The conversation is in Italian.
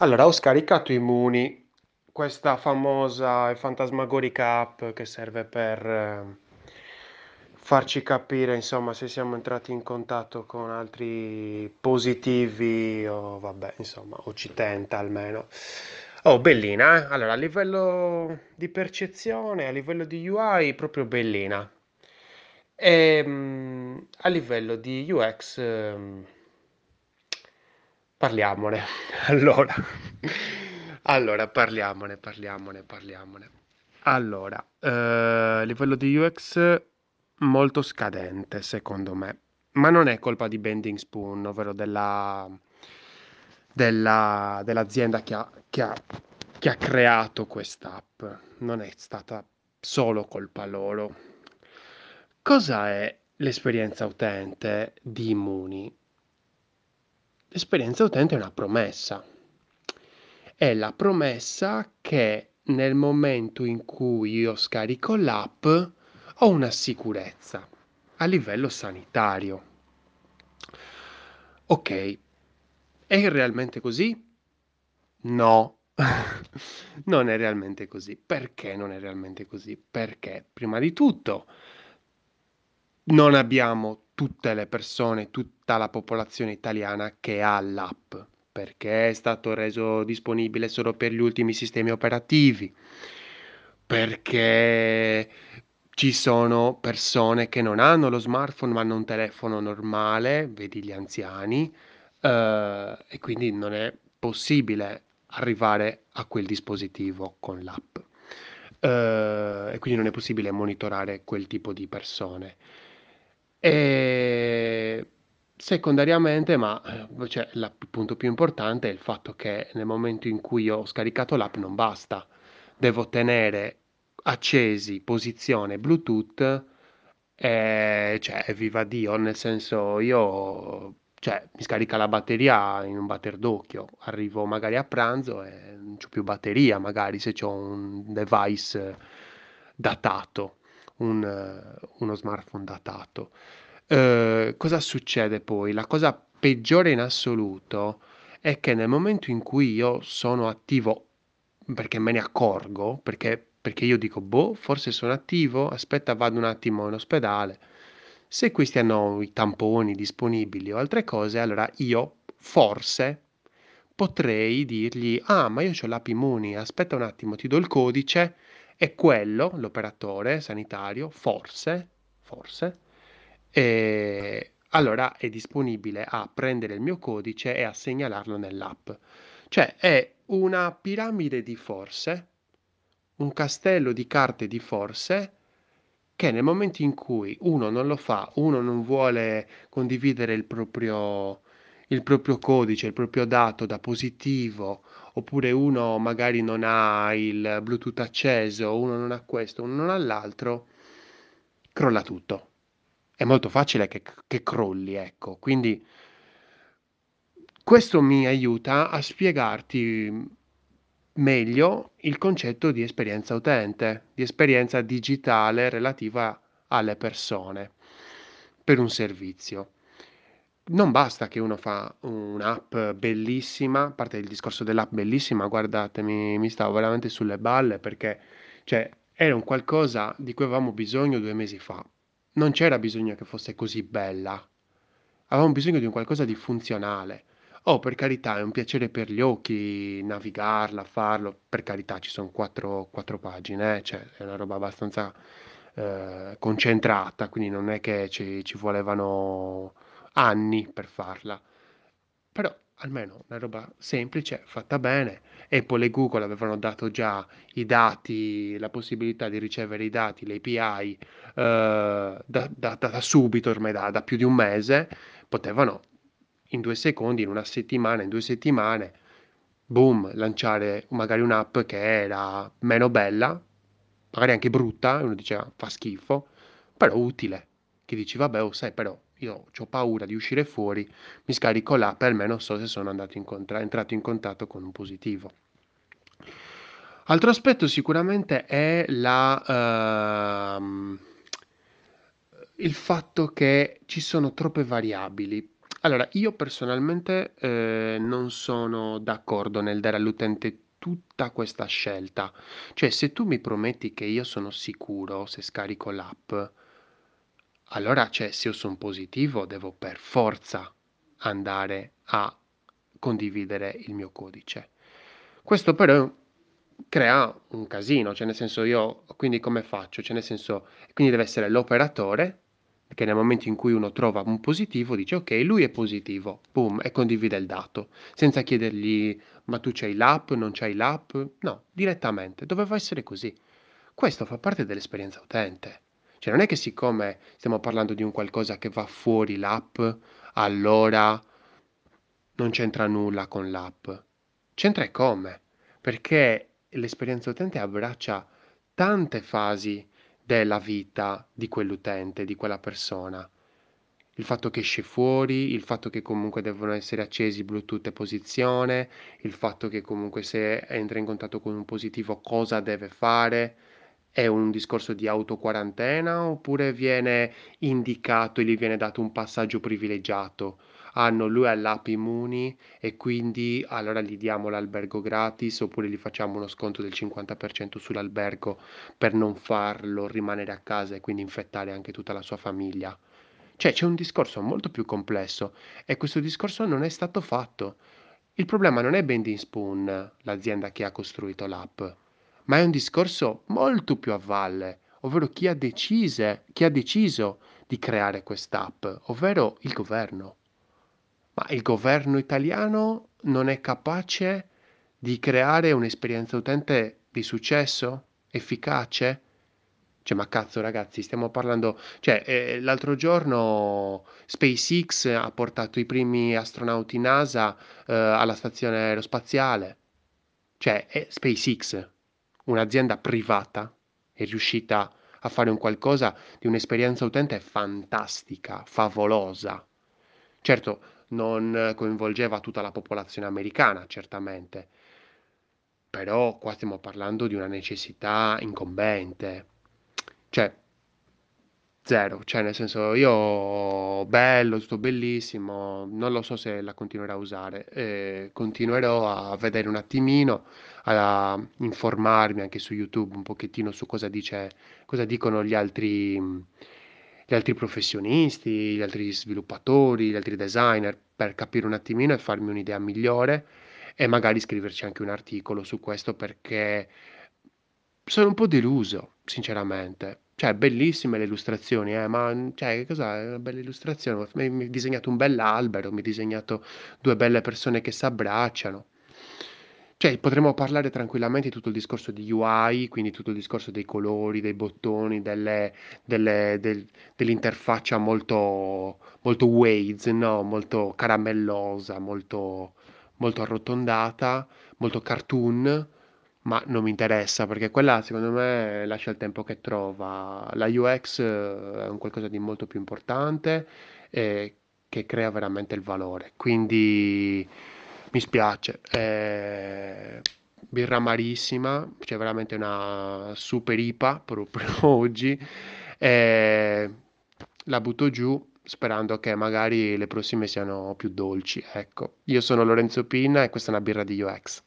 Allora, ho scaricato Immuni, questa famosa e fantasmagorica app che serve per eh, farci capire, insomma, se siamo entrati in contatto con altri positivi o, vabbè, insomma, o ci tenta almeno. Oh, bellina, eh? Allora, a livello di percezione, a livello di UI, proprio bellina. E mm, a livello di UX, ehm, parliamone. Allora, allora, parliamone, parliamone, parliamone. Allora, eh, livello di UX molto scadente, secondo me, ma non è colpa di Bending Spoon, ovvero della, della- dell'azienda che ha, che ha- che ha creato quest'app. Non è stata solo colpa loro. Cosa è l'esperienza utente di Immuni? L'esperienza utente è una promessa. È la promessa che nel momento in cui io scarico l'app ho una sicurezza a livello sanitario. Ok, è realmente così? No, non è realmente così. Perché non è realmente così? Perché, prima di tutto, non abbiamo tutte le persone, tutta la popolazione italiana che ha l'app, perché è stato reso disponibile solo per gli ultimi sistemi operativi, perché ci sono persone che non hanno lo smartphone ma hanno un telefono normale, vedi gli anziani, eh, e quindi non è possibile arrivare a quel dispositivo con l'app. Eh, e quindi non è possibile monitorare quel tipo di persone. E secondariamente, ma eh, cioè, il punto più importante è il fatto che nel momento in cui ho scaricato l'app non basta, devo tenere accesi posizione Bluetooth e cioè, viva Dio, nel senso io, cioè, mi scarica la batteria in un batter d'occhio, arrivo magari a pranzo e non c'ho più batteria, magari se c'ho un device datato, un, eh, uno smartphone datato. Eh, cosa succede poi? La cosa peggiore in assoluto è che nel momento in cui io sono attivo, perché me ne accorgo, perché, perché io dico, boh, forse sono attivo, aspetta, vado un attimo in ospedale. Se questi hanno i tamponi disponibili o altre cose, allora io forse potrei dirgli, ah, ma io ho l'app Immuni, aspetta un attimo, ti do il codice e quello, l'operatore sanitario, forse, forse, e allora è disponibile a prendere il mio codice e a segnalarlo nell'app. Cioè è una piramide di forse, un castello di carte di forse che nel momento in cui uno non lo fa, uno non vuole condividere il proprio, il proprio codice, il proprio dato da positivo, oppure uno magari non ha il Bluetooth acceso, uno non ha questo, uno non ha l'altro, crolla tutto. È molto facile che, che crolli, ecco. Quindi questo mi aiuta a spiegarti meglio il concetto di esperienza utente, di esperienza digitale relativa alle persone per un servizio. Non basta che uno fa un'app bellissima, a parte il discorso dell'app bellissima, guardatemi, mi stavo veramente sulle balle perché cioè, era un qualcosa di cui avevamo bisogno due mesi fa. Non c'era bisogno che fosse così bella. Avevamo bisogno di un qualcosa di funzionale. Oh, per carità, è un piacere per gli occhi navigarla, farlo. Per carità, ci sono quattro, quattro pagine, eh, Cioè, è una roba abbastanza eh, concentrata, quindi non è che ci, ci volevano anni per farla. Però almeno una roba semplice, fatta bene. Apple e Google avevano dato già i dati, la possibilità di ricevere i dati, l'API, eh, da, da- da subito, ormai da, da più di un mese, potevano in due secondi, in una settimana, in due settimane, boom, lanciare magari un'app che era meno bella, magari anche brutta, uno diceva fa schifo, però utile. Che dici, vabbè, oh, sai, però io ho paura di uscire fuori, mi scarico l'app e almeno so se sono in contra- entrato in contatto con un positivo. Altro aspetto sicuramente è la, ehm, il fatto che ci sono troppe variabili. Allora, io personalmente, ehm, non sono d'accordo nel dare all'utente tutta questa scelta. Cioè, se tu mi prometti che io sono sicuro se scarico l'app, allora, cioè, se io son positivo devo per forza andare a condividere il mio codice. Questo però crea un casino, cioè nel senso io quindi come faccio? Cioè nel senso quindi deve essere l'operatore che nel momento in cui uno trova un positivo dice: "Okay, lui è positivo", boom, e condivide il dato, senza chiedergli: "Ma tu c'hai l'app, non c'hai l'app?" No, direttamente, doveva essere così. Questo fa parte dell'esperienza utente. Cioè non è che siccome stiamo parlando di un qualcosa che va fuori l'app, allora non c'entra nulla con l'app. C'entra eccome, perché l'esperienza utente abbraccia tante fasi della vita di quell'utente, di quella persona. Il fatto che esce fuori, il fatto che comunque devono essere accesi Bluetooth e posizione, il fatto che comunque se entra in contatto con un positivo cosa deve fare. È un discorso di autoquarantena oppure viene indicato e gli viene dato un passaggio privilegiato? "Ah lui ha l'app Immuni e quindi allora gli diamo l'albergo gratis oppure gli facciamo uno sconto del 50% sull'albergo per non farlo rimanere a casa e quindi infettare anche tutta la sua famiglia." Cioè c'è un discorso molto più complesso e questo discorso non è stato fatto. Il problema non è Bending Spoon, l'azienda che ha costruito l'app, ma è un discorso molto più a valle, ovvero chi ha decise chi ha deciso di creare quest'app, ovvero il governo. Ma il governo italiano non è capace di creare un'esperienza utente di successo? Efficace? Cioè, ma cazzo ragazzi, stiamo parlando cioè, ehm, l'altro giorno SpaceX ha portato i primi astronauti NASA, uhm, alla stazione aerospaziale. Cioè, è SpaceX, un'azienda privata, è riuscita a fare un qualcosa di un'esperienza utente fantastica, favolosa. Certo, non coinvolgeva tutta la popolazione americana, certamente. Però qua stiamo parlando di una necessità incombente. Cioè, zero, cioè nel senso io bello, tutto bellissimo, non lo so se la continuerò a usare, ehm, continuerò a vedere un attimino, a informarmi anche su YouTube un pochettino su cosa dice cosa dicono gli altri gli altri professionisti, gli altri sviluppatori, gli altri designer, per capire un attimino e farmi un'idea migliore e magari scriverci anche un articolo su questo perché sono un po' deluso, sinceramente. Cioè, bellissime le illustrazioni, eh, ma mhmm, cioè, che cos'è? Una bella illustrazione, mi mi hai disegnato un bell'albero, mi hai disegnato 2 belle persone che s'abbracciano. Cioè, potremmo parlare tranquillamente di tutto il discorso di UI, quindi tutto il discorso dei colori, dei bottoni, delle delle del dell'interfaccia molto molto Waze, no, molto caramellosa, molto molto arrotondata, molto cartoon, ma non mi interessa perché quella secondo me lascia il tempo che trova. La UX è un qualcosa di molto più importante e che crea veramente il valore. Quindi mi spiace. Ehm, birra amarissima, cioè veramente una super IPA proprio oggi. Ehm, la butto giù sperando che magari le prossime siano più dolci, ecco. Io sono Lorenzo Pinna e questa è una birra di UX.